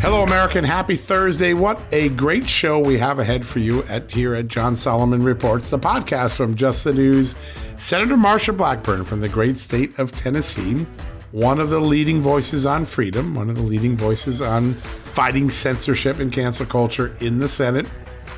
Hello, American. Happy Thursday. What a great show we have ahead for you at here at John Solomon Reports, the podcast from Just the News. Senator Marsha Blackburn from the great state of Tennessee, one of the leading voices on freedom, one of the leading voices on fighting censorship and cancel culture in the Senate,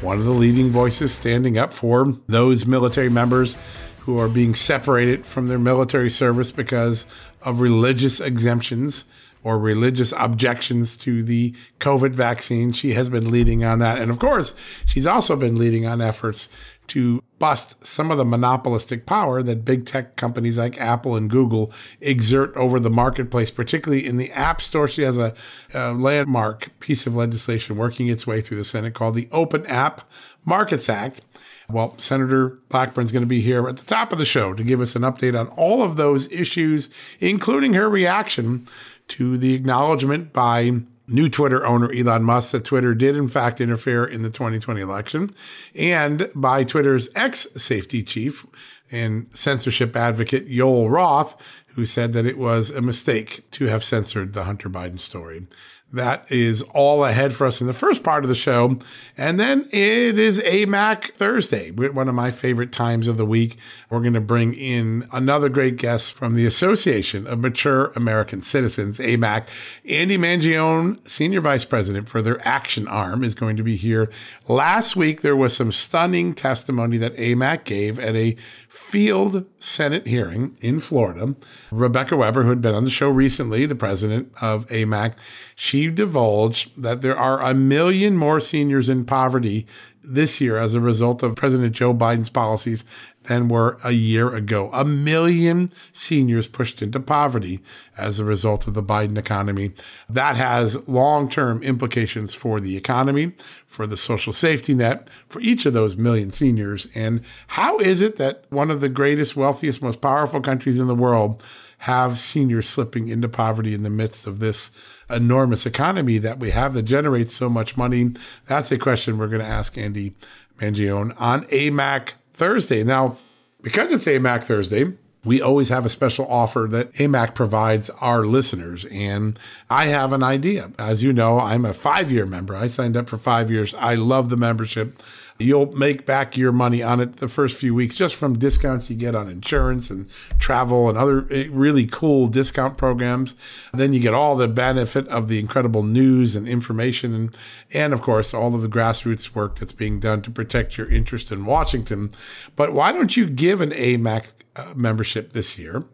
one of the leading voices standing up for those military members who are being separated from their military service because of religious exemptions or religious objections to the COVID vaccine. She has been leading on that. And of course, she's also been leading on efforts to bust some of the monopolistic power that big tech companies like Apple and Google exert over the marketplace, particularly in the App Store. She has a, a landmark piece of legislation working its way through the Senate called the Open App Markets Act. Well, Senator Blackburn's going to be here at the top of the show to give us an update on all of those issues, including her reaction to the acknowledgement by new Twitter owner Elon Musk that Twitter did in fact interfere in the 2020 election, and by Twitter's ex safety chief and censorship advocate Joel Roth, who said that it was a mistake to have censored the Hunter Biden story. That is all ahead for us in the first part of the show. And then it is AMAC Thursday, one of my favorite times of the week. We're going to bring in another great guest from the Association of Mature American Citizens, AMAC. Andy Mangione, Senior Vice President for their action arm, is going to be here. Last week, there was some stunning testimony that AMAC gave at a field Senate hearing in Florida. Rebecca Weber, who had been on the show recently, the president of AMAC, she divulged that there are a million more seniors in poverty this year as a result of President Joe Biden's policies than were a year ago. A million seniors pushed into poverty as a result of the Biden economy. That has long term implications for the economy, for the social safety net, for each of those million seniors. And how is it that one of the greatest, wealthiest, most powerful countries in the world have seniors slipping into poverty in the midst of this enormous economy that we have that generates so much money? That's a question we're going to ask Andy Mangione on AMAC Thursday. Now, because it's AMAC Thursday, we always have a special offer that AMAC provides our listeners. And I have an idea. As you know, I'm a five year member. I signed up for five years. I love the membership. You'll make back your money on it the first few weeks just from discounts you get on insurance and travel and other eh, really cool discount programs. Then you get all the benefit of the incredible news and information and, and of course, all of the grassroots work that's being done to protect your interest in Washington. But why don't you give an AMAC uh, membership this year?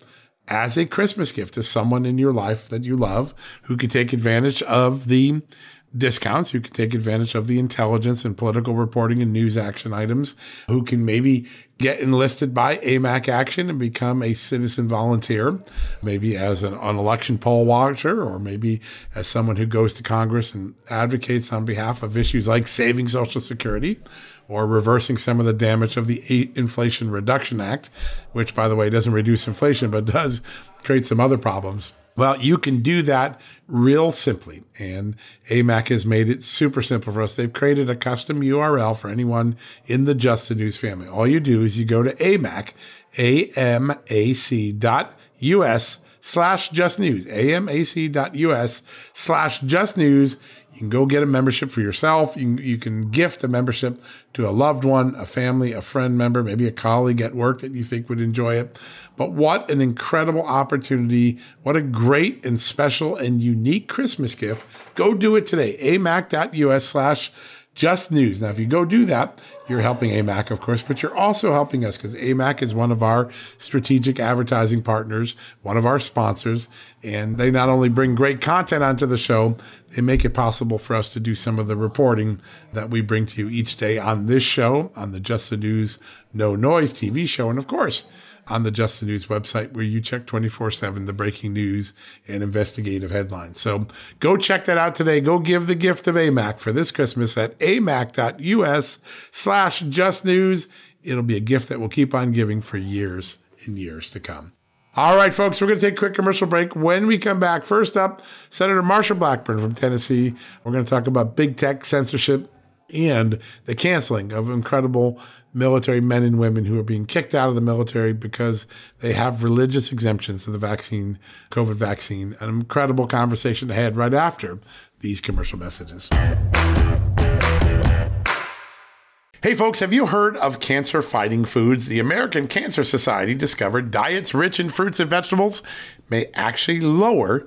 as a Christmas gift to someone in your life that you love who could take advantage of the discounts, who can take advantage of the intelligence and political reporting and news action items, who can maybe get enlisted by AMAC Action and become a citizen volunteer, maybe as an, an, election poll watcher, or maybe as someone who goes to Congress and advocates on behalf of issues like saving Social Security or reversing some of the damage of the Inflation Reduction Act, which, by the way, doesn't reduce inflation, but does create some other problems. Well, you can do that real simply. And AMAC has made it super simple for us. They've created a custom URL for anyone in the Just the News family. All you do is you go to AMAC, A-M-A-C dot U-S slash just news, amac.us slash just news. You can go get a membership for yourself. You can, you can gift a membership to a loved one, a family, a friend member, maybe a colleague at work that you think would enjoy it. But what an incredible opportunity. What a great and special and unique Christmas gift. Go do it today. amac.us slash just news. Now, if you go do that, you're helping AMAC, of course, but you're also helping us because AMAC is one of our strategic advertising partners, one of our sponsors, and they not only bring great content onto the show, they make it possible for us to do some of the reporting that we bring to you each day on this show, on the Just the News No Noise TV show, and of course, on the Just the News website where you check 24 7 the breaking news and investigative headlines. So go check that out today. Go give the gift of AMAC for this Christmas at amac.us slash just news. It'll be a gift that we'll keep on giving for years and years to come. All right, folks, we're going to take a quick commercial break. When we come back, first up, Senator Marsha Blackburn from Tennessee. We're going to talk about big tech censorship and the canceling of incredible military men and women who are being kicked out of the military because they have religious exemptions to the vaccine, COVID vaccine. An incredible conversation ahead right after these commercial messages. Hey folks, have you heard of cancer fighting foods? The American Cancer Society discovered diets rich in fruits and vegetables may actually lower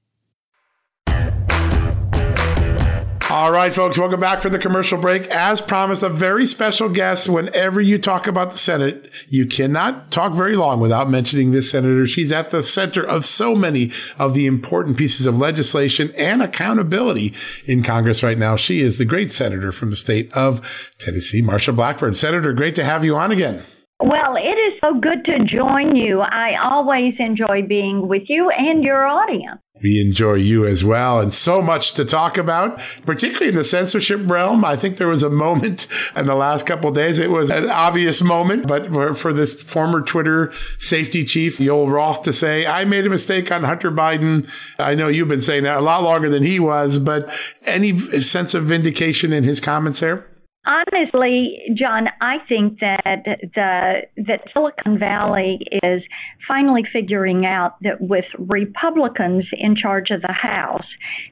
All right, folks, welcome back for the commercial break. As promised, a very special guest. Whenever you talk about the Senate, you cannot talk very long without mentioning this senator. She's at the center of so many of the important pieces of legislation and accountability in Congress right now. She is the great senator from the state of Tennessee, Marsha Blackburn. Senator, great to have you on again. Well, it is so good to join you. I always enjoy being with you and your audience. We enjoy you as well, and so much to talk about, particularly in the censorship realm. I think there was a moment in the last couple days. It was an obvious moment, but for, for this former Twitter safety chief, Joel Roth, to say, I made a mistake on Hunter Biden. I know you've been saying that a lot longer than he was, but any sense of vindication in his comments there? Honestly, John, I think that the that Silicon Valley is finally figuring out that with Republicans in charge of the House,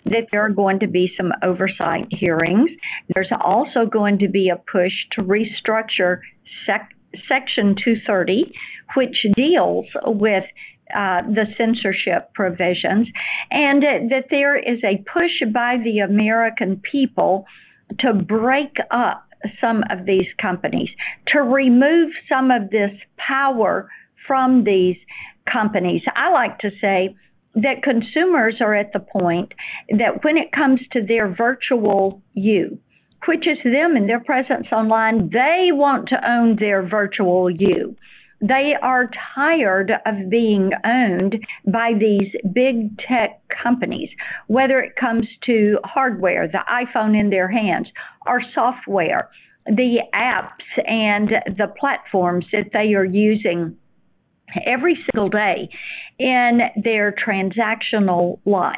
that there are going to be some oversight hearings. There's also going to be a push to restructure sec- Section 230, which deals with uh, the censorship provisions, and that there is a push by the American people to break up some of these companies, to remove some of this power from these companies. I like to say that consumers are at the point that when it comes to their virtual you, which is them and their presence online, they want to own their virtual you. They are tired of being owned by these big tech companies, whether it comes to hardware, the iPhone in their hands, or software, the apps and the platforms that they are using every single day in their transactional life.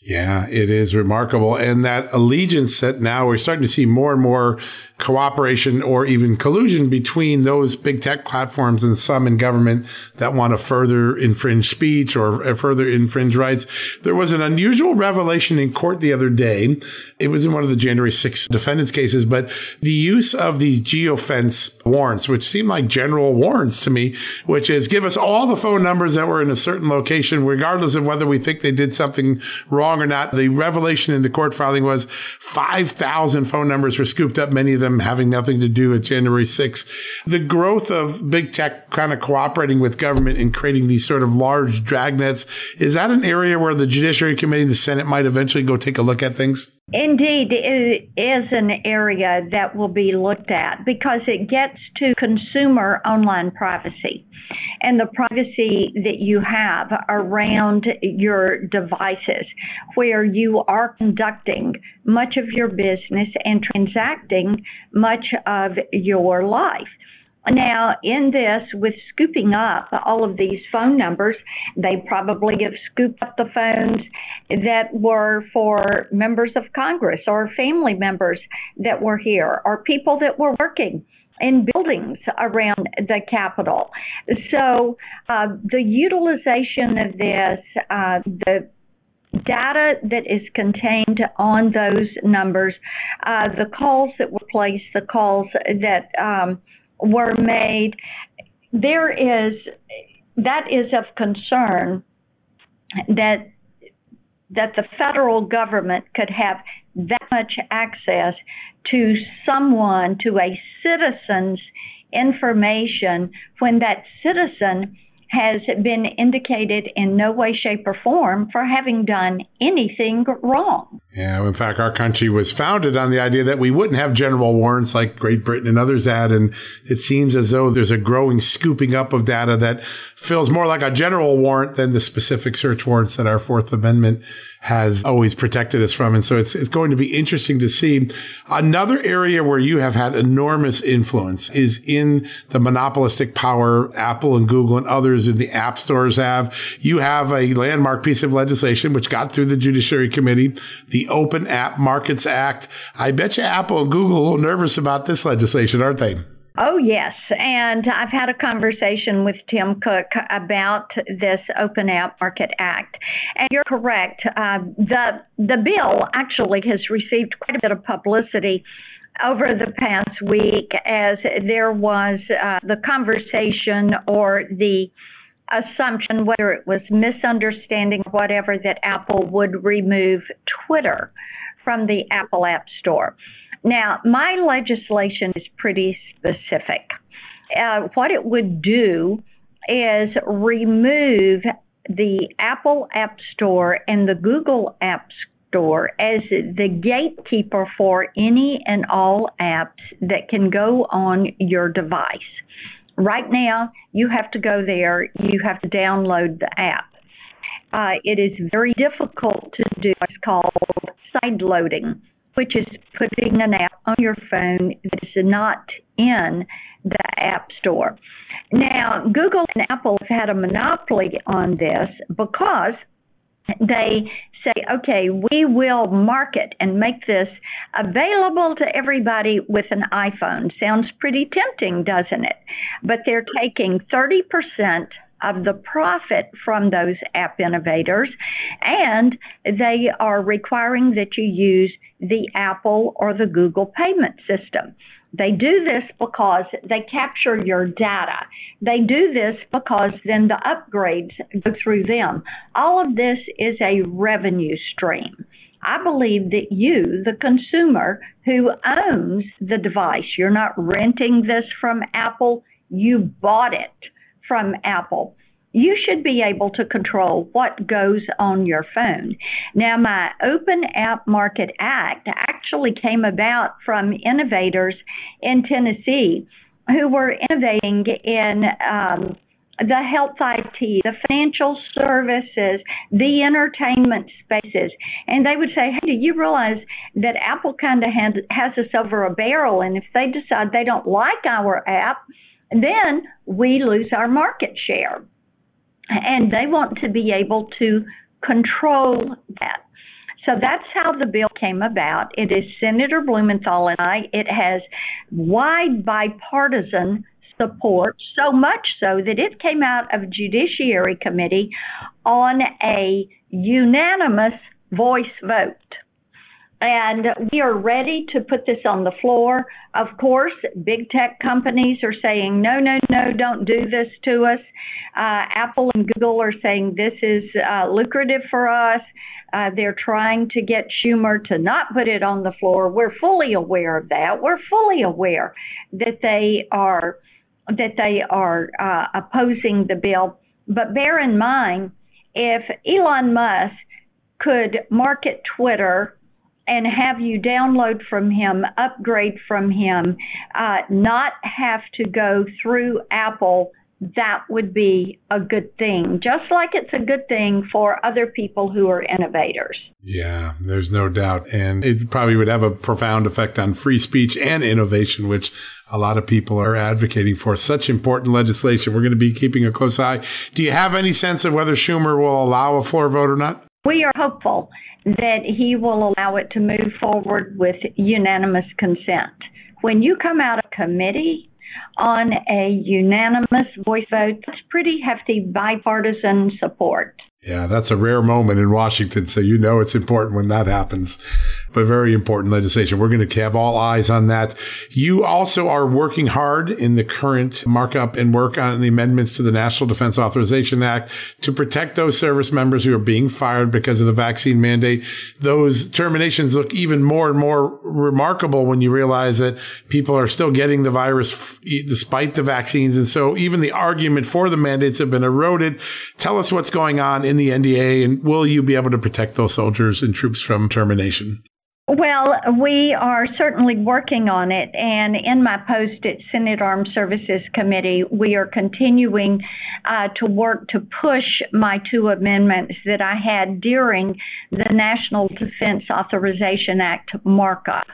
Yeah, it is remarkable. And that allegiance that now we're starting to see more and more cooperation or even collusion between those big tech platforms and some in government that want to further infringe speech or further infringe rights. There was an unusual revelation in court the other day. It was in one of the January 6 defendants cases, but the use of these geofence warrants, which seem like general warrants to me, which is give us all the phone numbers that were in a certain location, regardless of whether we think they did something wrong or not. The revelation in the court filing was 5,000 phone numbers were scooped up, many of them them having nothing to do with January 6th. The growth of big tech kind of cooperating with government and creating these sort of large dragnets, is that an area where the Judiciary Committee and the Senate might eventually go take a look at things? Indeed, it is an area that will be looked at because it gets to consumer online privacy and the privacy that you have around your devices, where you are conducting much of your business and transacting much of your life. Now, in this, with scooping up all of these phone numbers, they probably have scooped up the phones that were for members of Congress or family members that were here or people that were working in buildings around the Capitol. So uh, the utilization of this, uh, the data that is contained on those numbers, uh, the calls that were placed, the calls that um, were made, there is that is of concern that that the federal government could have that much access to someone, to a citizen's information when that citizen has been indicated in no way, shape, or form for having done anything wrong. Yeah, in fact, our country was founded on the idea that we wouldn't have general warrants like Great Britain and others had. And it seems as though there's a growing scooping up of data that feels more like a general warrant than the specific search warrants that our Fourth Amendment has always protected us from. And so it's, it's going to be interesting to see. Another area where you have had enormous influence is in the monopolistic power Apple and Google and others in the app stores have. You have a landmark piece of legislation which got through the Judiciary Committee, the Open App Markets Act. I bet you Apple and Google are a little nervous about this legislation, aren't they? Oh, yes. And I've had a conversation with Tim Cook about this Open App Market Act. And you're correct. Uh, the, the bill actually has received quite a bit of publicity over the past week as there was uh, the conversation or the assumption, whether it was misunderstanding or whatever, that Apple would remove Twitter from the Apple App Store. Now, my legislation is pretty specific. Uh, what it would do is remove the Apple App Store and the Google App Store as the gatekeeper for any and all apps that can go on your device. Right now, you have to go there, you have to download the app. uh, it is very difficult to do what's called side loading, which is putting an app on your phone that is not in the App Store. Now, Google and Apple have had a monopoly on this because they say, okay, we will market and make this available to everybody with an iPhone. Sounds pretty tempting, doesn't it? But they're taking 30% of the profit from those app innovators, and they are requiring that you use the Apple or the Google payment system. They do this because they capture your data. They do this because then the upgrades go through them. All of this is a revenue stream. I believe that you, the consumer who owns the device, you're not renting this from Apple, you bought it from Apple you should be able to control what goes on your phone. Now, my Open App Market Act actually came about from innovators in Tennessee who were innovating in um, the health IT, the financial services, the entertainment spaces. And they would say, hey, do you realize that Apple kind of has us over a barrel? And if they decide they don't like our app, then we lose our market share and they want to be able to control that. So that's how the bill came about. It is Senator Blumenthal and I. It has wide bipartisan support, so much so that it came out of Judiciary Committee on a unanimous voice vote. And we are ready to put this on the floor. Of course, big tech companies are saying, no, no, no, don't do this to us. Uh, Apple and Google are saying this is uh, lucrative for us. Uh, they're trying to get Schumer to not put it on the floor. We're fully aware of that. We're fully aware that they are that they are uh, opposing the bill. But bear in mind, if Elon Musk could market Twitter and have you download from him, upgrade from him, uh, not have to go through Apple, that would be a good thing. Just like it's a good thing for other people who are innovators. Yeah, there's no doubt. And it probably would have a profound effect on free speech and innovation, which a lot of people are advocating for. Such important legislation. We're going to be keeping a close eye. Do you have any sense of whether Schumer will allow a floor vote or not? We are hopeful that he will allow it to move forward with unanimous consent. When you come out of committee on a unanimous voice vote, that's pretty hefty bipartisan support. Yeah, that's a rare moment in Washington. So you know it's important when that happens. But very important legislation. We're going to have all eyes on that. You also are working hard in the current markup and work on the amendments to the National Defense Authorization Act to protect those service members who are being fired because of the vaccine mandate. Those terminations look even more and more remarkable when you realize that people are still getting the virus despite the vaccines. And so even the argument for the mandates have been eroded. Tell us what's going on in the NDA, and will you be able to protect those soldiers and troops from termination? Well, we are certainly working on it. And in my post at Senate Armed Services Committee, we are continuing uh, to work to push my two amendments that I had during the National Defense Authorization Act markup.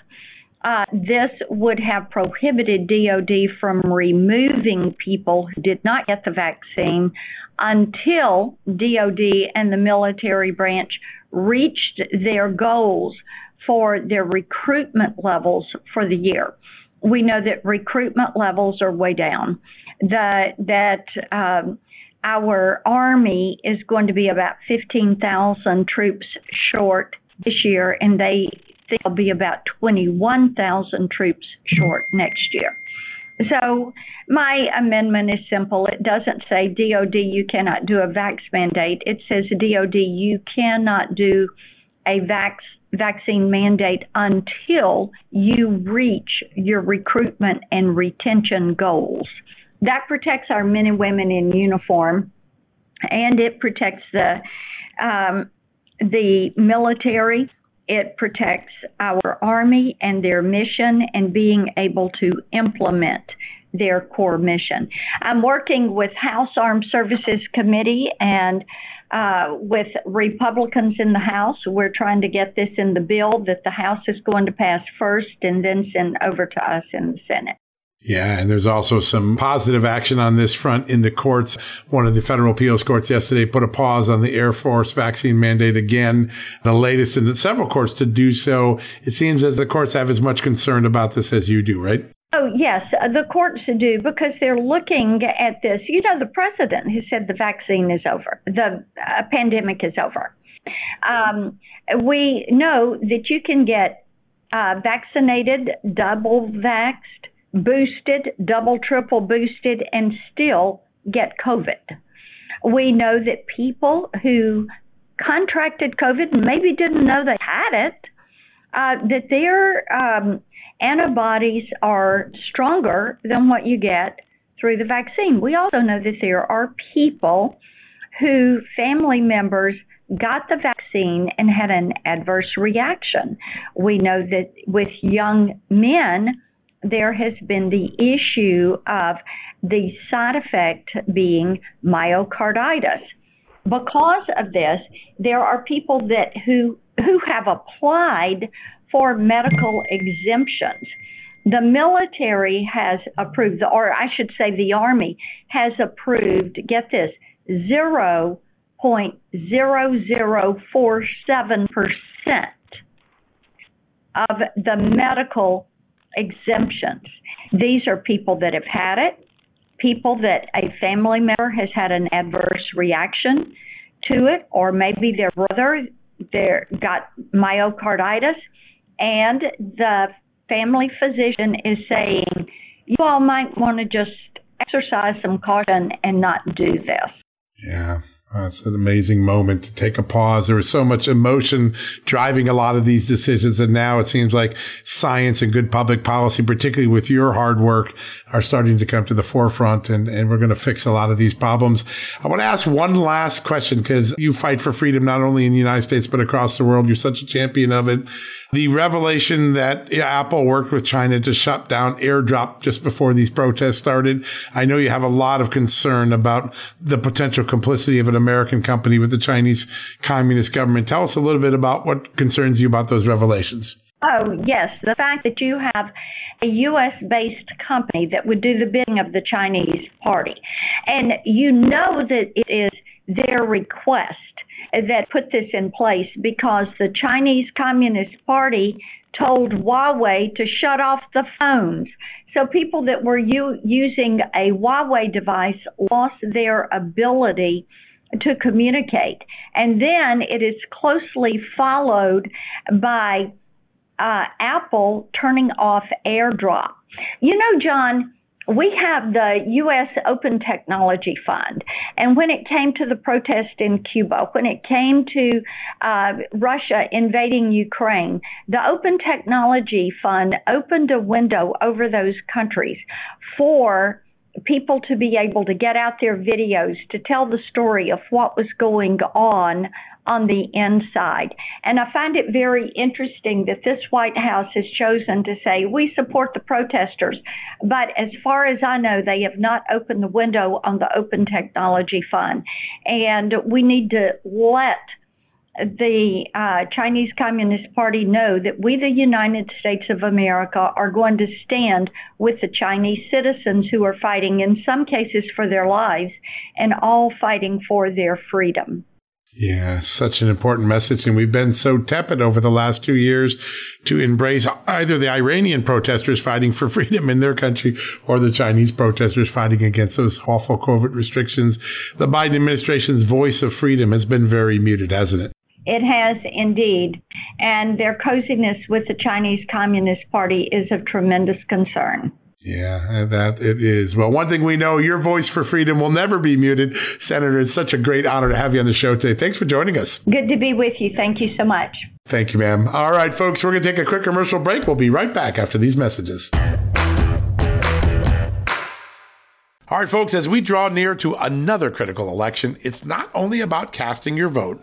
Uh, this would have prohibited DOD from removing people who did not get the vaccine until DOD and the military branch reached their goals for their recruitment levels for the year. We know that recruitment levels are way down. That that um, our army is going to be about 15,000 troops short this year, and they think they'll be about 21,000 troops short next year. So my amendment is simple. It doesn't say DOD you cannot do a vax mandate. It says DOD you cannot do a vax vaccine mandate until you reach your recruitment and retention goals. That protects our men and women in uniform, and it protects the um, the military it protects our Army and their mission and being able to implement their core mission. I'm working with House Armed Services Committee and uh, with Republicans in the House. We're trying to get this in the bill that the House is going to pass first and then send over to us in the Senate. Yeah, and there's also some positive action on this front in the courts. One of the federal appeals courts yesterday put a pause on the Air Force vaccine mandate again, the latest in several courts to do so. It seems as the courts have as much concern about this as you do, right? Oh, yes, uh, the courts do because they're looking at this. You know, the president has said the vaccine is over, the uh, pandemic is over. Um, we know that you can get uh, vaccinated, double vaxxed, boosted, double, triple boosted, and still get COVID. We know that people who contracted COVID maybe didn't know they had it, uh, that their um, antibodies are stronger than what you get through the vaccine. We also know that there are people who family members got the vaccine and had an adverse reaction. We know that with young men, there has been the issue of the side effect being myocarditis. Because of this, there are people that who who have applied for medical exemptions. The military has approved, or I should say the Army has approved, get this, 0.0047% of the medical exemptions. These are people that have had it, people that a family member has had an adverse reaction to it, or maybe their brother there got myocarditis, and the family physician is saying, you all might want to just exercise some caution and not do this. Yeah. Uh, it's an amazing moment to take a pause. There was so much emotion driving a lot of these decisions. And now it seems like science and good public policy, particularly with your hard work, are starting to come to the forefront and, and we're going to fix a lot of these problems. I want to ask one last question because you fight for freedom not only in the United States, but across the world. You're such a champion of it. The revelation that Apple worked with China to shut down AirDrop just before these protests started. I know you have a lot of concern about the potential complicity of an American company with the Chinese Communist government. Tell us a little bit about what concerns you about those revelations. Oh, yes. The fact that you have a U.S. based company that would do the bidding of the Chinese party. And you know that it is their request that put this in place because the Chinese Communist Party told Huawei to shut off the phones. So people that were u- using a Huawei device lost their ability to communicate. And then it is closely followed by uh, Apple turning off AirDrop. You know, John, we have the U.S. Open Technology Fund. And when it came to the protest in Cuba, when it came to uh, Russia invading Ukraine, the Open Technology Fund opened a window over those countries for people to be able to get out their videos to tell the story of what was going on on the inside. And I find it very interesting that this White House has chosen to say, we support the protesters. But as far as I know, they have not opened the window on the Open Technology Fund. And we need to let the uh, Chinese Communist Party know that we, the United States of America, are going to stand with the Chinese citizens who are fighting, in some cases, for their lives, and all fighting for their freedom. Yeah, such an important message. And we've been so tepid over the last two years to embrace either the Iranian protesters fighting for freedom in their country or the Chinese protesters fighting against those awful COVID restrictions. The Biden administration's voice of freedom has been very muted, hasn't it? It has indeed. And their coziness with the Chinese Communist Party is of tremendous concern. Yeah, that it is. Well, one thing we know, your voice for freedom will never be muted. Senator, it's such a great honor to have you on the show today. Thanks for joining us. Good to be with you. Thank you so much. Thank you, ma'am. All right, folks, we're going to take a quick commercial break. We'll be right back after these messages. All right, folks, as we draw near to another critical election, it's not only about casting your vote,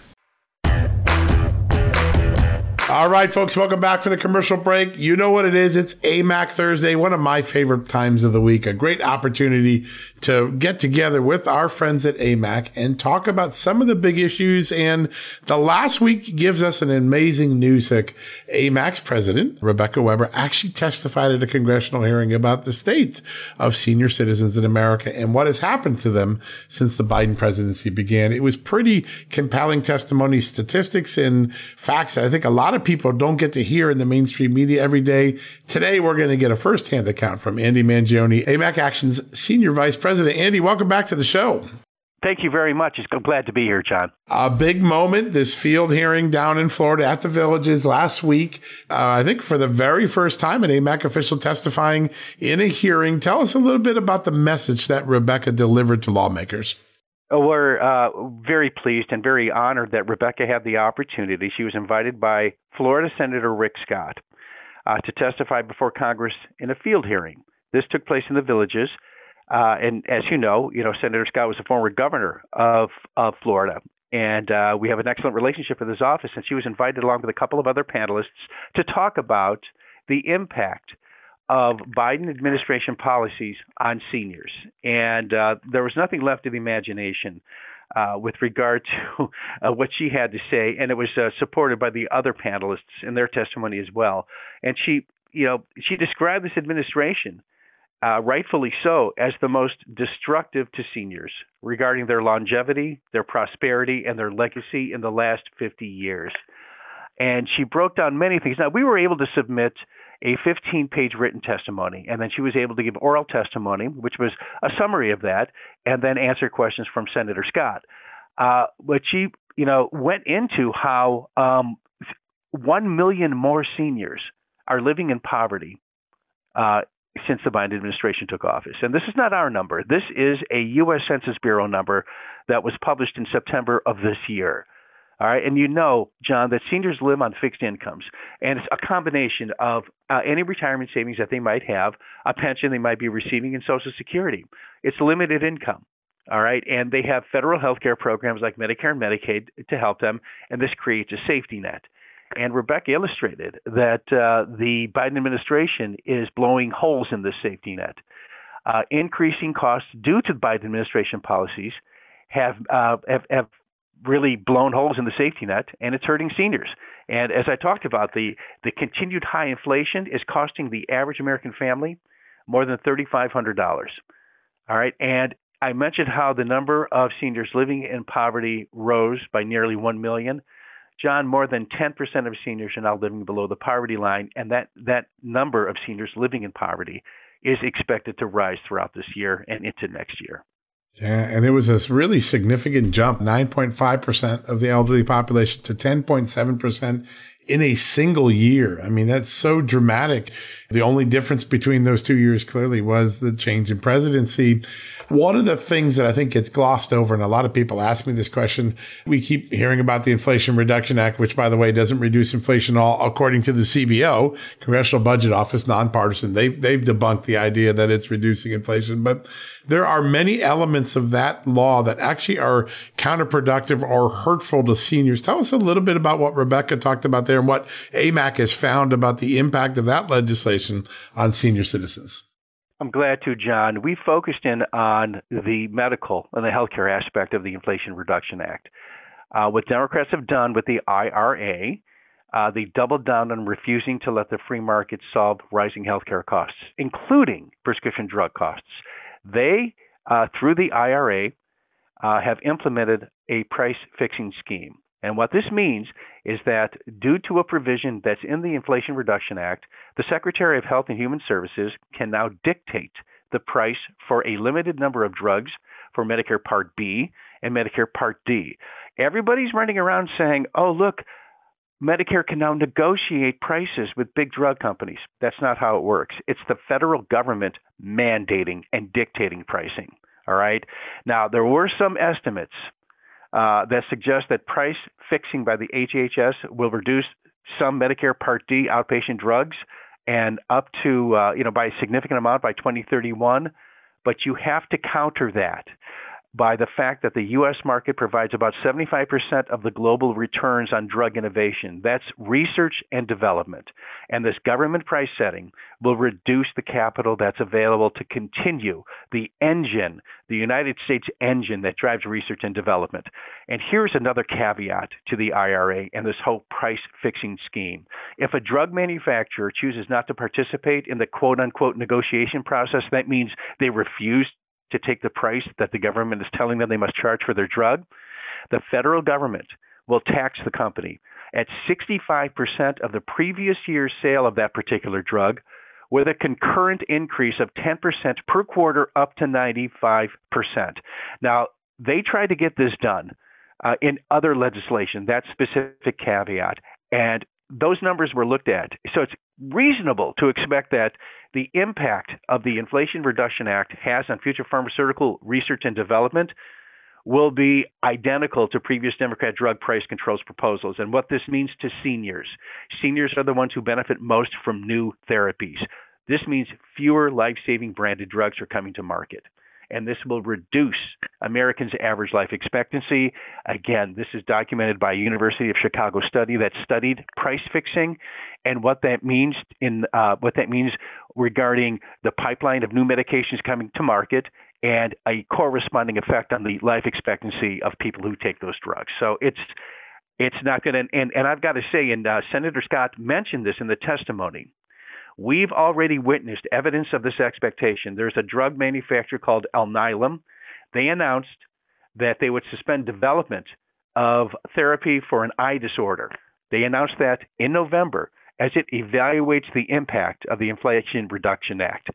All right, folks, welcome back for the commercial break. You know what it is. It's AMAC Thursday, one of my favorite times of the week. A great opportunity to get together with our friends at AMAC and talk about some of the big issues. And the last week gives us an amazing news AMAC's president, Rebecca Weber, actually testified at a congressional hearing about the state of senior citizens in America and what has happened to them since the Biden presidency began. It was pretty compelling testimony, statistics and facts that I think a lot of of people don't get to hear in the mainstream media every day. Today, we're going to get a firsthand account from Andy Mangione, AMAC Action's Senior Vice President. Andy, welcome back to the show. Thank you very much. I'm glad to be here, John. A big moment, this field hearing down in Florida at the Villages last week. Uh, I think for the very first time, an AMAC official testifying in a hearing. Tell us a little bit about the message that Rebecca delivered to lawmakers. We're uh, very pleased and very honored that Rebecca had the opportunity. She was invited by Florida Senator Rick Scott uh, to testify before Congress in a field hearing. This took place in the villages. Uh, and as you know, you know Senator Scott was a former governor of of Florida, and uh, we have an excellent relationship with his office. And she was invited along with a couple of other panelists to talk about the impact of Biden administration policies on seniors. And uh, there was nothing left of the imagination uh, with regard to uh, what she had to say, and it was uh, supported by the other panelists in their testimony as well. And she, you know, she described this administration, uh, rightfully so, as the most destructive to seniors regarding their longevity, their prosperity, and their legacy in the last 50 years. And she broke down many things. Now, we were able to submit a 15 page written testimony. And then she was able to give oral testimony, which was a summary of that, and then answer questions from Senator Scott. Uh, but she, you know, went into how um, 1 million more seniors are living in poverty uh, since the Biden administration took office. And this is not our number. This is a U.S. Census Bureau number that was published in September of this year. All right, and you know, John, that seniors live on fixed incomes, and it's a combination of uh, any retirement savings that they might have, a pension they might be receiving, and Social Security. It's limited income. All right, and they have federal health care programs like Medicare and Medicaid to help them, and this creates a safety net. And Rebecca illustrated that uh, the Biden administration is blowing holes in this safety net. Uh, increasing costs due to the Biden administration policies have, uh, have, have really blown holes in the safety net, and it's hurting seniors. And as I talked about, the the continued high inflation is costing the average American family more than thirty five hundred dollars. All right, and I mentioned how the number of seniors living in poverty rose by nearly one million. John, more than 10% of seniors are now living below the poverty line, and that, that number of seniors living in poverty is expected to rise throughout this year and into next year. Yeah, and it was a really significant jump 9.5% of the elderly population to 10.7% in a single year. I mean, that's so dramatic. The only difference between those two years clearly was the change in presidency. One of the things that I think gets glossed over, and a lot of people ask me this question, we keep hearing about the Inflation Reduction Act, which by the way doesn't reduce inflation all according to the CBO, Congressional Budget Office, nonpartisan. They've, they've debunked the idea that it's reducing inflation, but there are many elements of that law that actually are counterproductive or hurtful to seniors. Tell us a little bit about what Rebecca talked about there and what AMAC has found about the impact of that legislation on senior citizens. I'm glad to, John. We focused in on the medical and the healthcare aspect of the Inflation Reduction Act. Uh, what Democrats have done with the IRA, uh, they doubled down on refusing to let the free market solve rising healthcare costs, including prescription drug costs. They, uh, through the IRA, uh, have implemented a price fixing scheme. And what this means is that due to a provision that's in the Inflation Reduction Act, the Secretary of Health and Human Services can now dictate the price for a limited number of drugs for Medicare Part B and Medicare Part D. Everybody's running around saying, oh, look, Medicare can now negotiate prices with big drug companies. That's not how it works. It's the federal government mandating and dictating pricing. All right. Now, there were some estimates uh, that suggests that price fixing by the HHS will reduce some Medicare Part D outpatient drugs and up to uh, you know by a significant amount by 2031. But you have to counter that by the fact that the U.S. market provides about 75% of the global returns on drug innovation. That's research and development. And this government price setting will reduce the capital that's available to continue the engine, the United States engine that drives research and development. And here's another caveat to the IRA and this whole price fixing scheme. If a drug manufacturer chooses not to participate in the quote unquote negotiation process, that means they refuse to take the price that the government is telling them they must charge for their drug, the federal government will tax the company at 65% of the previous year's sale of that particular drug with a concurrent increase of 10% per quarter up to 95%. Now, they tried to get this done uh, in other legislation, that specific caveat, and those numbers were looked at. So it's reasonable to expect that the impact of the Inflation Reduction Act has on future pharmaceutical research and development will be identical to previous Democrat drug price controls proposals. And what this means to seniors seniors are the ones who benefit most from new therapies. This means fewer life saving branded drugs are coming to market and this will reduce Americans' average life expectancy. Again, this is documented by a University of Chicago study that studied price fixing and what that means in uh, what that means regarding the pipeline of new medications coming to market and a corresponding effect on the life expectancy of people who take those drugs. So it's it's not going to and and I've got to say, and uh, Senator Scott mentioned this in the testimony. We've already witnessed evidence of this expectation. There's a drug manufacturer called Alnylam. They announced that they would suspend development of therapy for an eye disorder. They announced that in November as it evaluates the impact of the Inflation Reduction Act.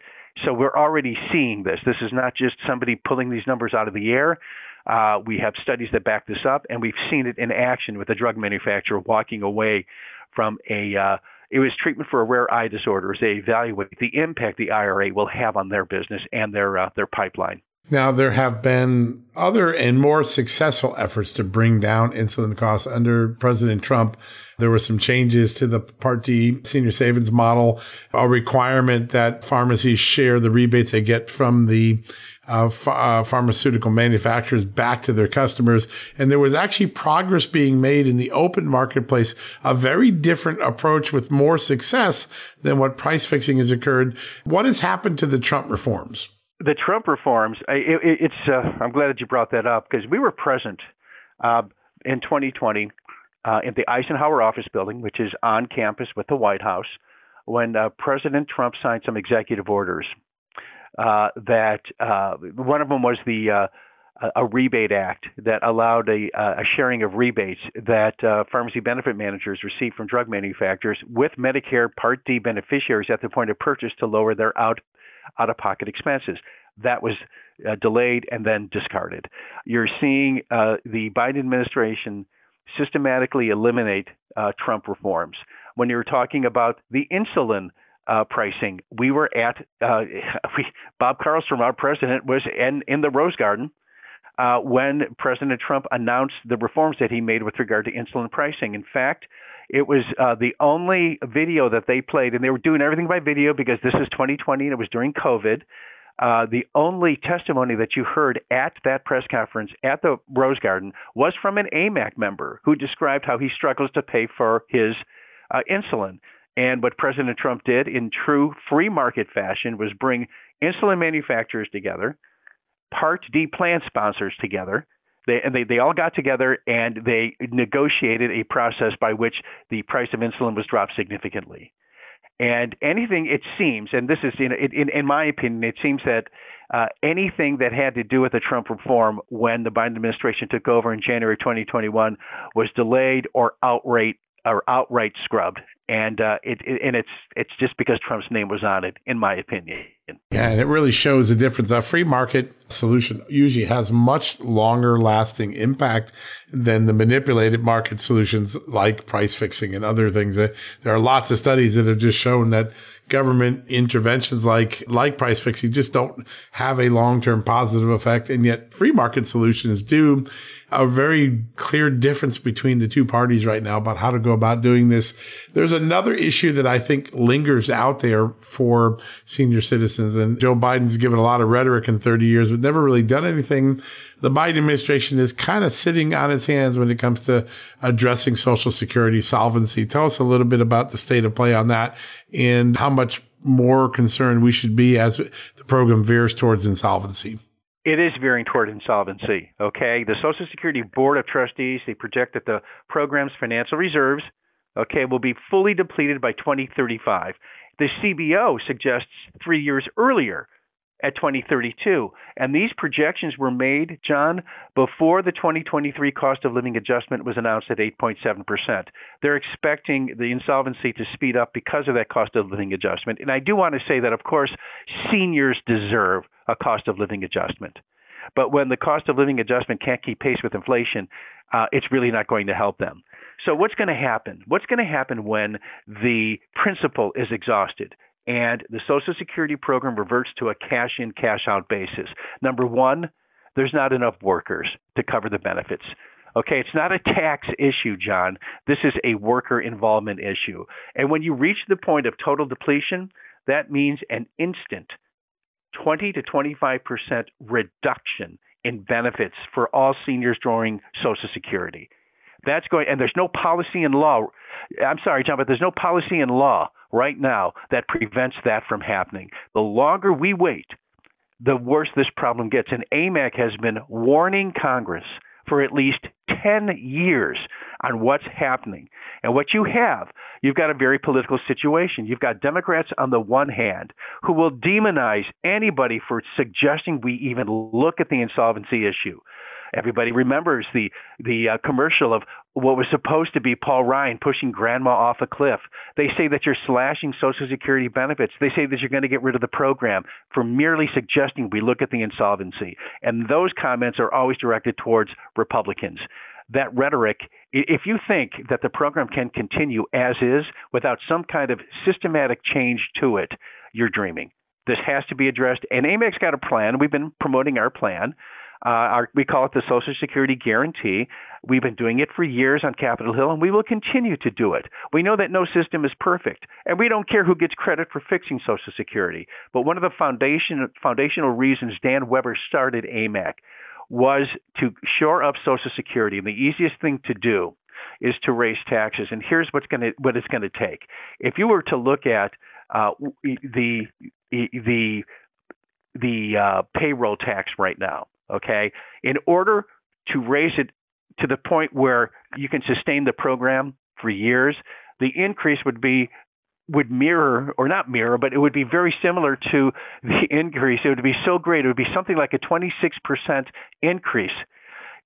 So we're already seeing this. This is not just somebody pulling these numbers out of the air. Uh, we have studies that back this up, and we've seen it in action with a drug manufacturer walking away from a uh, it was treatment for a rare eye disorder as they evaluate the impact the IRA will have on their business and their uh, their pipeline. Now, there have been other and more successful efforts to bring down insulin costs under President Trump. There were some changes to the Part D senior savings model, a requirement that pharmacies share the rebates they get from the uh, uh, pharmaceutical manufacturers back to their customers. And there was actually progress being made in the open marketplace, a very different approach with more success than what price fixing has occurred. What has happened to the Trump reforms? The Trump reforms, it, it, it's, uh, I'm glad that you brought that up because we were present uh, in 2020 uh, in the Eisenhower office building, which is on campus with the White House, when uh, President Trump signed some executive orders uh, that uh, one of them was the uh, a rebate act that allowed a, a sharing of rebates that uh, pharmacy benefit managers received from drug manufacturers with Medicare Part D beneficiaries at the point of purchase to lower their out out of pocket expenses. That was uh, delayed and then discarded. You're seeing uh, the Biden administration systematically eliminate Trump reforms. When you're talking about the insulin uh, pricing. We were at uh, we, Bob Carlstrom, our president, was in in the Rose Garden uh, when President Trump announced the reforms that he made with regard to insulin pricing. In fact, it was uh, the only video that they played, and they were doing everything by video because this is 2020 and it was during COVID. Uh, the only testimony that you heard at that press conference at the Rose Garden was from an AMAC member who described how he struggles to pay for his uh, insulin. And what President Trump did in true free market fashion was bring insulin manufacturers together, Part D plan sponsors together. They, and they, they all got together and they negotiated a process by which the price of insulin was dropped significantly. And anything, it seems, and this is in, in, in my opinion, it seems that uh, anything that had to do with the Trump reform when the Biden administration took over in January 2021 was delayed or outright or outright scrubbed, and uh, it, it, and it's it's just because Trump's name was on it, in my opinion. Yeah, and it really shows the difference. A free market solution usually has much longer lasting impact than the manipulated market solutions like price fixing and other things. There are lots of studies that have just shown that government interventions like like price fixing just don't have a long-term positive effect. And yet free market solutions do. A very clear difference between the two parties right now about how to go about doing this. There's another issue that i think lingers out there for senior citizens. And joe biden's given a lot of rhetoric in 30 years but never really done anything the biden administration is kind of sitting on its hands when it comes to addressing social security solvency tell us a little bit about the state of play on that and how much more concerned we should be as the program veers towards insolvency. It is veering toward insolvency. Okay, the Social Security Board of Trustees they project that the program's financial reserves, okay, will be fully depleted by 2035. The CBO suggests three years earlier at 2032. And these projections were made, John, before the 2023 cost of living adjustment was announced at 8.7%. They're expecting the insolvency to speed up because of that cost of living adjustment. And I do want to say that, of course, seniors deserve a cost of living adjustment. But when the cost of living adjustment can't keep pace with inflation, uh, it's really not going to help them. So, what's going to happen? What's going to happen when the principal is exhausted? And the Social Security program reverts to a cash in, cash out basis. Number one, there's not enough workers to cover the benefits. Okay, it's not a tax issue, John. This is a worker involvement issue. And when you reach the point of total depletion, that means an instant 20 to 25% reduction in benefits for all seniors drawing Social Security. That's going, and there's no policy in law. I'm sorry, John, but there's no policy in law right now that prevents that from happening. The longer we wait, the worse this problem gets. And AMAC has been warning Congress for at least 10 years on what's happening. And what you have, you've got a very political situation. You've got Democrats on the one hand who will demonize anybody for suggesting we even look at the insolvency issue. Everybody remembers the the uh, commercial of what was supposed to be Paul Ryan pushing grandma off a cliff. They say that you're slashing Social Security benefits. They say that you're going to get rid of the program for merely suggesting we look at the insolvency. And those comments are always directed towards Republicans. That rhetoric, if you think that the program can continue as is without some kind of systematic change to it, you're dreaming. This has to be addressed. And AMAC's got a plan. We've been promoting our plan. Uh, our, we call it the Social Security Guarantee. We've been doing it for years on Capitol Hill, and we will continue to do it. We know that no system is perfect, and we don't care who gets credit for fixing Social Security. But one of the foundation, foundational reasons Dan Weber started AMAC was to shore up Social Security. And the easiest thing to do is to raise taxes. And here's what's going what it's going to take. If you were to look at uh, the the the uh, payroll tax right now, okay, in order to raise it to the point where you can sustain the program for years, the increase would be would mirror or not mirror, but it would be very similar to the increase. It would be so great. It would be something like a 26% increase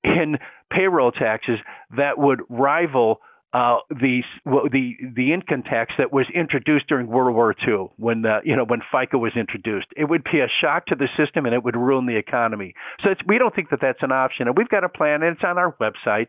in payroll taxes that would rival uh, the the the income tax that was introduced during World War II when uh, you know when FICA was introduced. It would be a shock to the system and it would ruin the economy. So we don't think that that's an option, and we've got a plan, and it's on our website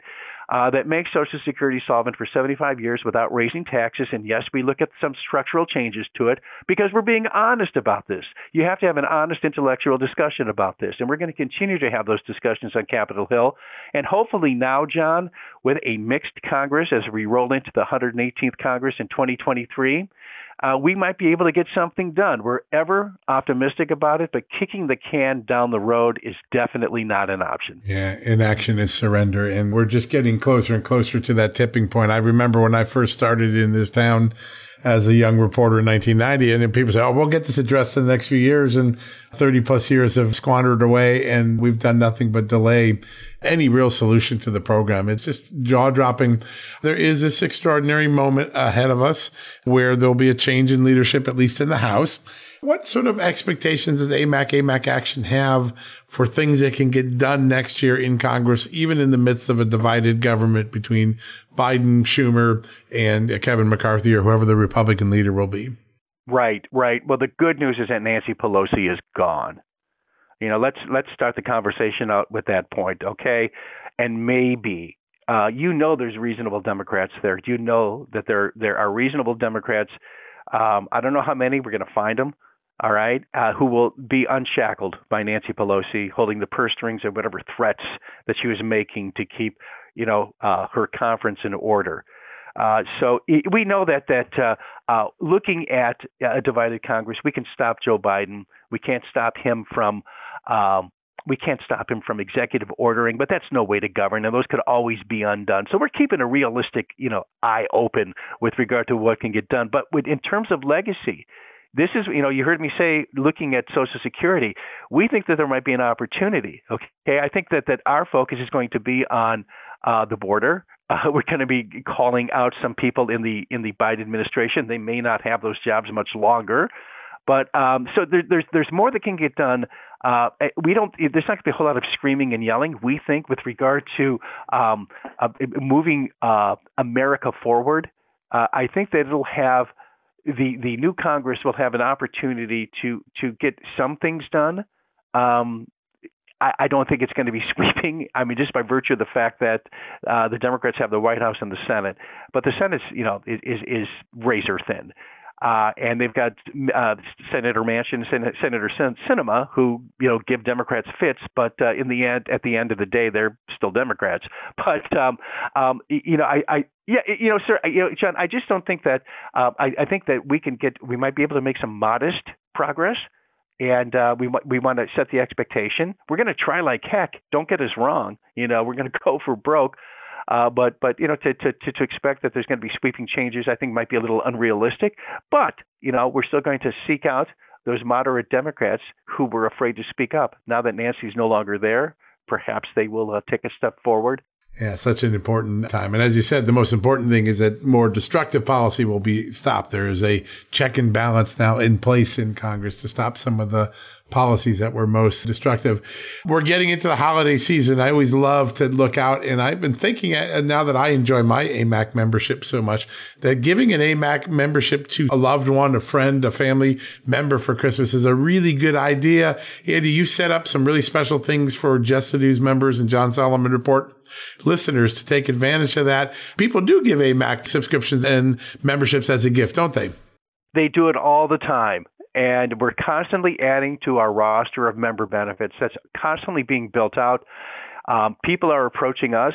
uh, that makes Social Security solvent for 75 years without raising taxes. And yes, we look at some structural changes to it because we're being honest about this. You have to have an honest intellectual discussion about this. And we're going to continue to have those discussions on Capitol Hill. And hopefully now, John, with a mixed Congress as we roll into the 118th Congress in 2023, uh, we might be able to get something done. We're ever optimistic about it, but kicking the can down the road is definitely not an option. Yeah, inaction is surrender. And we're just getting closer and closer to that tipping point. I remember when I first started in this town, as a young reporter in 1990. And then people say, oh, we'll get this addressed in the next few years. And 30 plus years have squandered away and we've done nothing but delay any real solution to the program. It's just jaw dropping. There is this extraordinary moment ahead of us where there'll be a change in leadership, at least in the House. What sort of expectations does AMAC, AMAC Action have for things that can get done next year in Congress, even in the midst of a divided government between Biden, Schumer, and Kevin McCarthy or whoever the Republican leader will be? Right, right. Well, the good news is that Nancy Pelosi is gone. You know, let's let's start the conversation out with that point, okay? And maybe uh, you know there's reasonable Democrats there. You know that there there are reasonable Democrats. Um, I don't know how many. We're going to find them all right, uh, who will be unshackled by Nancy Pelosi, holding the purse strings of whatever threats that she was making to keep, you know, uh, her conference in order. Uh, so we know that that uh, uh, looking at a divided Congress, we can stop Joe Biden. We can't stop him from. Um, we can't stop him from executive ordering, but that's no way to govern, and those could always be undone. So we're keeping a realistic, you know, eye open with regard to what can get done. But with, in terms of legacy, this is, you know, you heard me say, looking at Social Security, we think that there might be an opportunity. Okay, I think that that our focus is going to be on uh, the border. Uh, we're going to be calling out some people in the in the Biden administration. They may not have those jobs much longer, but um, so there, there's there's more that can get done. Uh, eh, we don't. There's not going to be a whole lot of screaming and yelling. We think with regard to um, uh, moving uh, America forward. Uh, I think that it'll have the the new Congress will have an opportunity to to get some things done. Um, I, I don't think it's going to be sweeping. I mean, just by virtue of the fact that uh, the Democrats have the White House and the Senate, but the Senate's you know is, is razor thin. Uh, and they've got uh, Senator Manchin, Sen- Senator Sin- Sinema, who you know give Democrats fits, but uh, in the end, at the end of the day, they're still Democrats. But um, um, you know, I, I yeah, you know, sir, you know, John, I just don't think that. Uh, I, I think that we can get, we might be able to make some modest progress and uh, we we want to set the expectation. We're going to try like heck. Don't get us wrong. You know, we're going to go for broke, uh, but but you know to, to to expect that there's going to be sweeping changes, I think might be a little unrealistic. But you know we're still going to seek out those moderate Democrats who were afraid to speak up. Now that Nancy's no longer there, perhaps they will uh, take a step forward yeah, such an important time. And as you said, the most important thing is that more destructive policy will be stopped. There is a check and balance now in place in Congress to stop some of the policies that were most destructive. We're getting into the holiday season. I always love to look out and I've been thinking uh, now that I enjoy my AMAC membership so much that giving an AMAC membership to a loved one, a friend, a family member for Christmas is a really good idea. Andy, you set up some really special things for Just the News members and John Solomon Report listeners to take advantage of that. People do give AMAC subscriptions and memberships as a gift, don't they? They do it all the time. and we're constantly adding to our roster of member benefits. That's constantly being built out. Um, people are approaching us,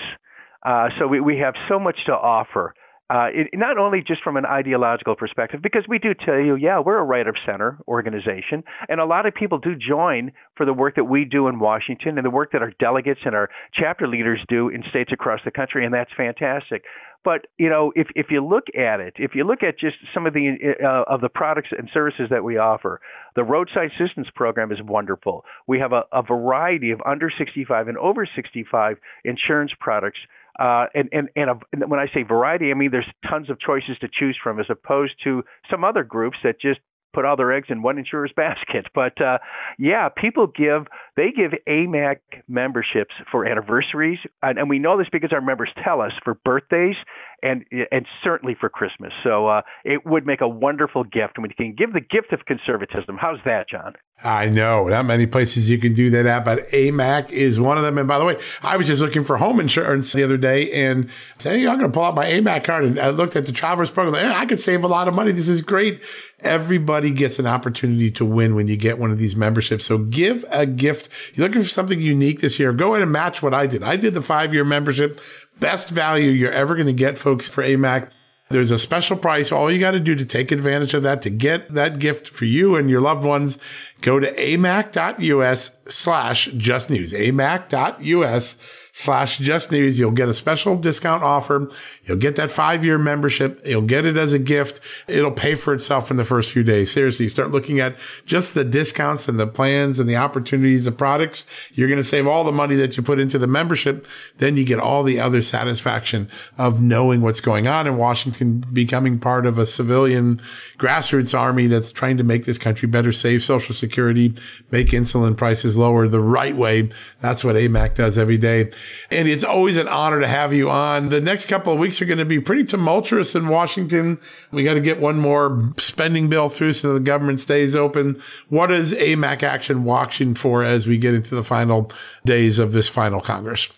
uh, so we, we have so much to offer. Uh, it, not only just from an ideological perspective, because we do tell you, yeah, we're a right of center organization, and a lot of people do join for the work that we do in Washington and the work that our delegates and our chapter leaders do in states across the country, and that's fantastic. But you know, if if you look at it, if you look at just some of the uh, of the products and services that we offer, the roadside assistance program is wonderful. We have a, a variety of under 65 and over 65 insurance products uh, and and and, a, and when I say variety, I mean there's tons of choices to choose from, as opposed to some other groups that just put all their eggs in one insurer's basket. But uh, yeah, people give they give AMAC memberships for anniversaries, and, and, we know this because our members tell us for birthdays and and certainly for Christmas. So uh, it would make a wonderful gift, and you can give the gift of conservatism. How's that, John? I know not many places you can do that at, but AMAC is one of them. And by the way, I was just looking for home insurance the other day and say, hey, I'm going to pull out my AMAC card. And I looked at the Travelers program. Like, hey, I could save a lot of money. This is great. Everybody gets an opportunity to win when you get one of these memberships. So give a gift. You're looking for something unique this year. Go ahead and match what I did. I did the five year membership. Best value you're ever going to get, folks, for AMAC. There's a special price. All you got to do to take advantage of that, to get that gift for you and your loved ones, go to amac.us slash just news. amac.us slash just news. You'll get a special discount offer. You'll get that five year membership. You'll get it as a gift. It'll pay for itself in the first few days. Seriously, start looking at just the discounts and the plans and the opportunities, the products. You're going to save all the money that you put into the membership. Then you get all the other satisfaction of knowing what's going on in Washington, becoming part of a civilian grassroots army that's trying to make this country better, save social security, make insulin prices lower the right way. That's what AMAC does every day. And it's always an honor to have you on. The next couple of weeks are going to be pretty tumultuous in Washington. We got to get one more spending bill through so the government stays open. What is AMAC Action watching for as we get into the final days of this final Congress?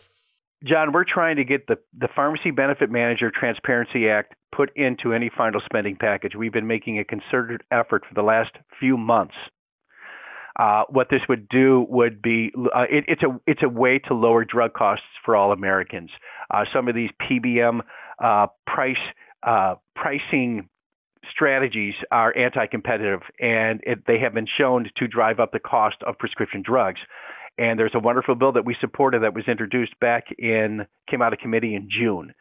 John, we're trying to get the, the Pharmacy Benefit Manager Transparency Act put into any final spending package. We've been making a concerted effort for the last few months uh, what this would do would be uh, it, it's a it's a way to lower drug costs for all Americans. Uh, some of these PBM uh, price uh, pricing strategies are anti-competitive, and it, they have been shown to drive up the cost of prescription drugs. And there's a wonderful bill that we supported that was introduced back in came out of committee in June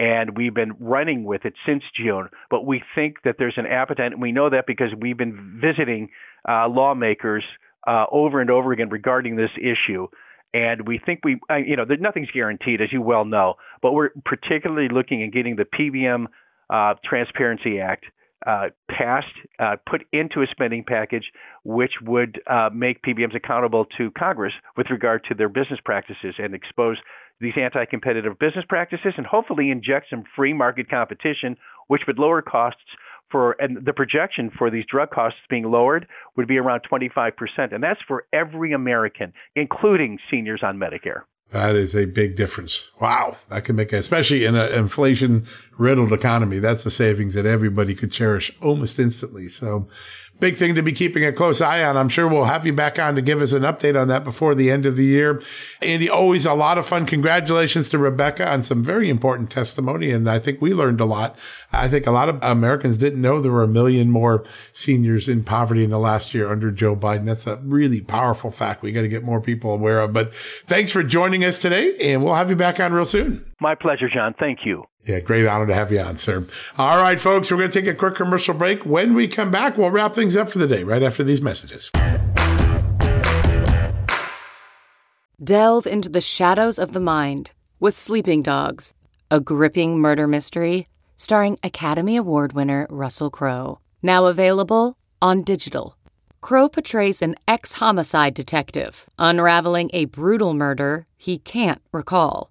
and we've been running with it since June. But we think that there's an appetite, and we know that because we've been visiting uh, lawmakers uh, over and over again regarding this issue. And we think we, uh, you know, nothing's guaranteed, as you well know, but we're particularly looking at getting the PBM uh, Transparency Act uh, passed, uh, put into a spending package, which would make PBMs accountable to Congress with regard to their business practices and expose these anti competitive business practices and hopefully inject some free market competition, which would lower costs for and the projection for these drug costs being lowered would be around 25%. And that's for every American, including seniors on Medicare. That is a big difference. Wow. That can make, especially in an inflation riddled economy, that's a savings that everybody could cherish almost instantly. So big thing to be keeping a close eye on. I'm sure we'll have you back on to give us an update on that before the end of the year. Andy, always a lot of fun. Congratulations to Rebecca on some very important testimony. And I think we learned a lot. I think a lot of Americans didn't know there were a million more seniors in poverty in the last year under Joe Biden. That's a really powerful fact we got to get more people aware of. But thanks for joining us today and we'll have you back on real soon. My pleasure, John. Thank you. Yeah, great honor to have you on, sir. All right, folks, we're going to take a quick commercial break. When we come back, we'll wrap things up for the day right after these messages. Delve into the shadows of the mind with Sleeping Dogs, a gripping murder mystery starring Academy Award winner Russell Crowe. Now available on digital. Crowe portrays an ex homicide detective unraveling a brutal murder he can't recall.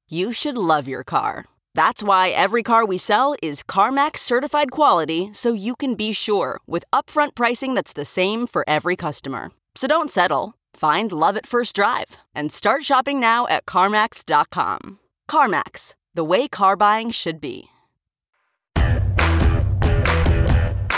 you should love your car. That's why every car we sell is CarMax certified quality so you can be sure with upfront pricing that's the same for every customer. So don't settle. Find love at first drive and start shopping now at CarMax.com. CarMax, the way car buying should be.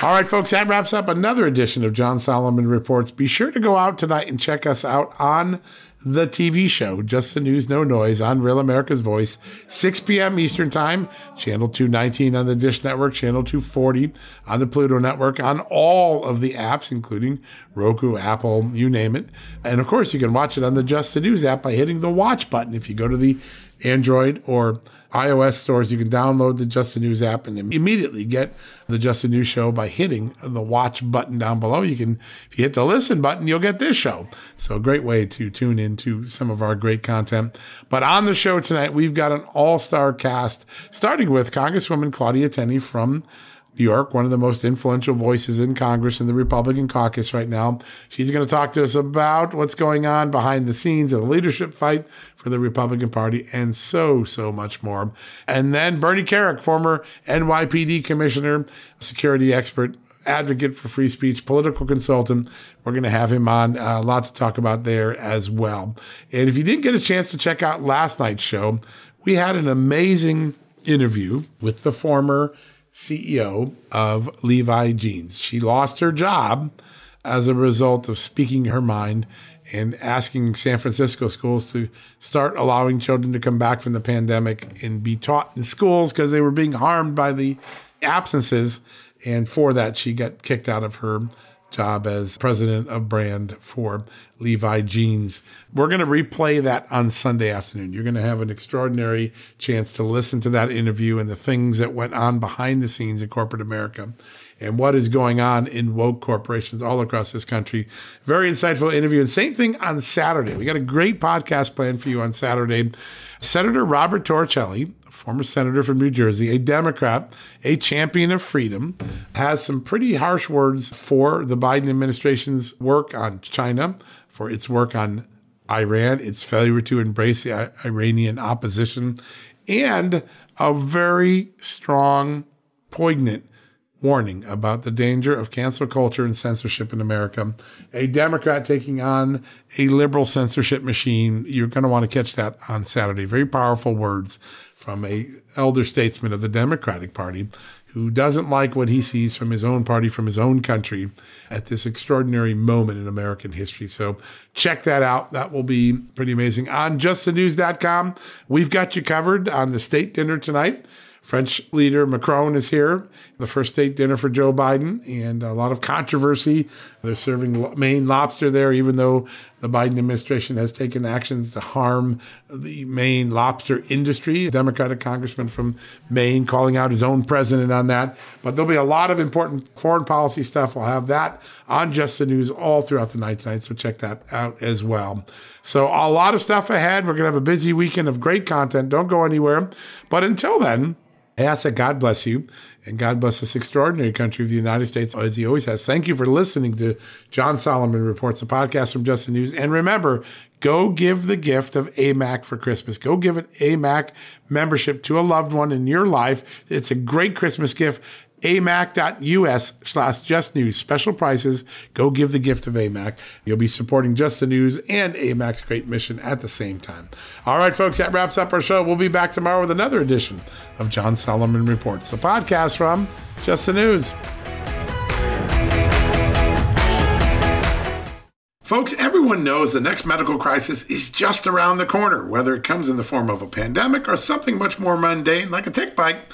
All right, folks, that wraps up another edition of John Solomon Reports. Be sure to go out tonight and check us out on the TV show, Just the News, No Noise, on Real America's Voice, 6 p.m. Eastern Time, Channel 219 on the Dish Network, Channel 240 on the Pluto Network, on all of the apps, including Roku, Apple, you name it. And of course, you can watch it on the Just the News app by hitting the watch button. If you go to the Android or iOS stores, you can download the Just the News app and immediately get the Just the News show by hitting the watch button down below. You can, if you hit the listen button, you'll get this show. So, a great way to tune into some of our great content. But on the show tonight, we've got an all star cast, starting with Congresswoman Claudia Tenney from York, one of the most influential voices in Congress in the Republican caucus right now. She's going to talk to us about what's going on behind the scenes of the leadership fight for the Republican Party and so, so much more. And then Bernie Kerik, former NYPD commissioner, security expert, advocate for free speech, political consultant. We're going to have him on. Uh, a lot to talk about there as well. And if you didn't get a chance to check out last night's show, we had an amazing interview with the former CEO of Levi Jeans. She lost her job as a result of speaking her mind and asking San Francisco schools to start allowing children to come back from the pandemic and be taught in schools because they were being harmed by the absences. And for that, she got kicked out of her job as president of brand for Levi Jeans. We're going to replay that on Sunday afternoon. You're going to have an extraordinary chance to listen to that interview and the things that went on behind the scenes in corporate America and what is going on in woke corporations all across this country. Very insightful interview. And same thing on Saturday. We got a great podcast planned for you on Saturday. Senator Robert Torricelli, former senator from New Jersey, a Democrat, a champion of freedom, has some pretty harsh words for the Biden administration's work on China, for its work on Iran, its failure to embrace the Iranian opposition, and a very strong, poignant warning about the danger of cancel culture and censorship in America. A Democrat taking on a liberal censorship machine. You're going to want to catch that on Saturday. Very powerful words from a elder statesman of the Democratic Party who doesn't like what he sees from his own party, from his own country at this extraordinary moment in American history. So check that out. That will be pretty amazing. On justthenews.com, we've got you covered on the state dinner tonight. French leader Macron is here, the first state dinner for Joe Biden, and a lot of controversy. They're serving Maine lobster there, even though the Biden administration has taken actions to harm the Maine lobster industry. A Democratic congressman from Maine calling out his own president on that. But there'll be a lot of important foreign policy stuff. We'll have that on Just the News all throughout the night tonight, so check that out as well. So, a lot of stuff ahead. We're going to have a busy weekend of great content. Don't go anywhere. But until then, I ask God bless you and God bless this extraordinary country of the United States as He always has. Thank you for listening to John Solomon Reports, a podcast from Just the News. And remember, go give the gift of AMAC for Christmas. Go give an AMAC membership to a loved one in your life. It's a great Christmas gift amac.us slash just news. Special prices. Go give the gift of AMAC. You'll be supporting Just the News and AMAC's great mission at the same time. All right, folks, that wraps up our show. We'll be back tomorrow with another edition of John Solomon Reports, the podcast from Just the News. Folks, everyone knows the next medical crisis is just around the corner, whether it comes in the form of a pandemic or something much more mundane like a tick bite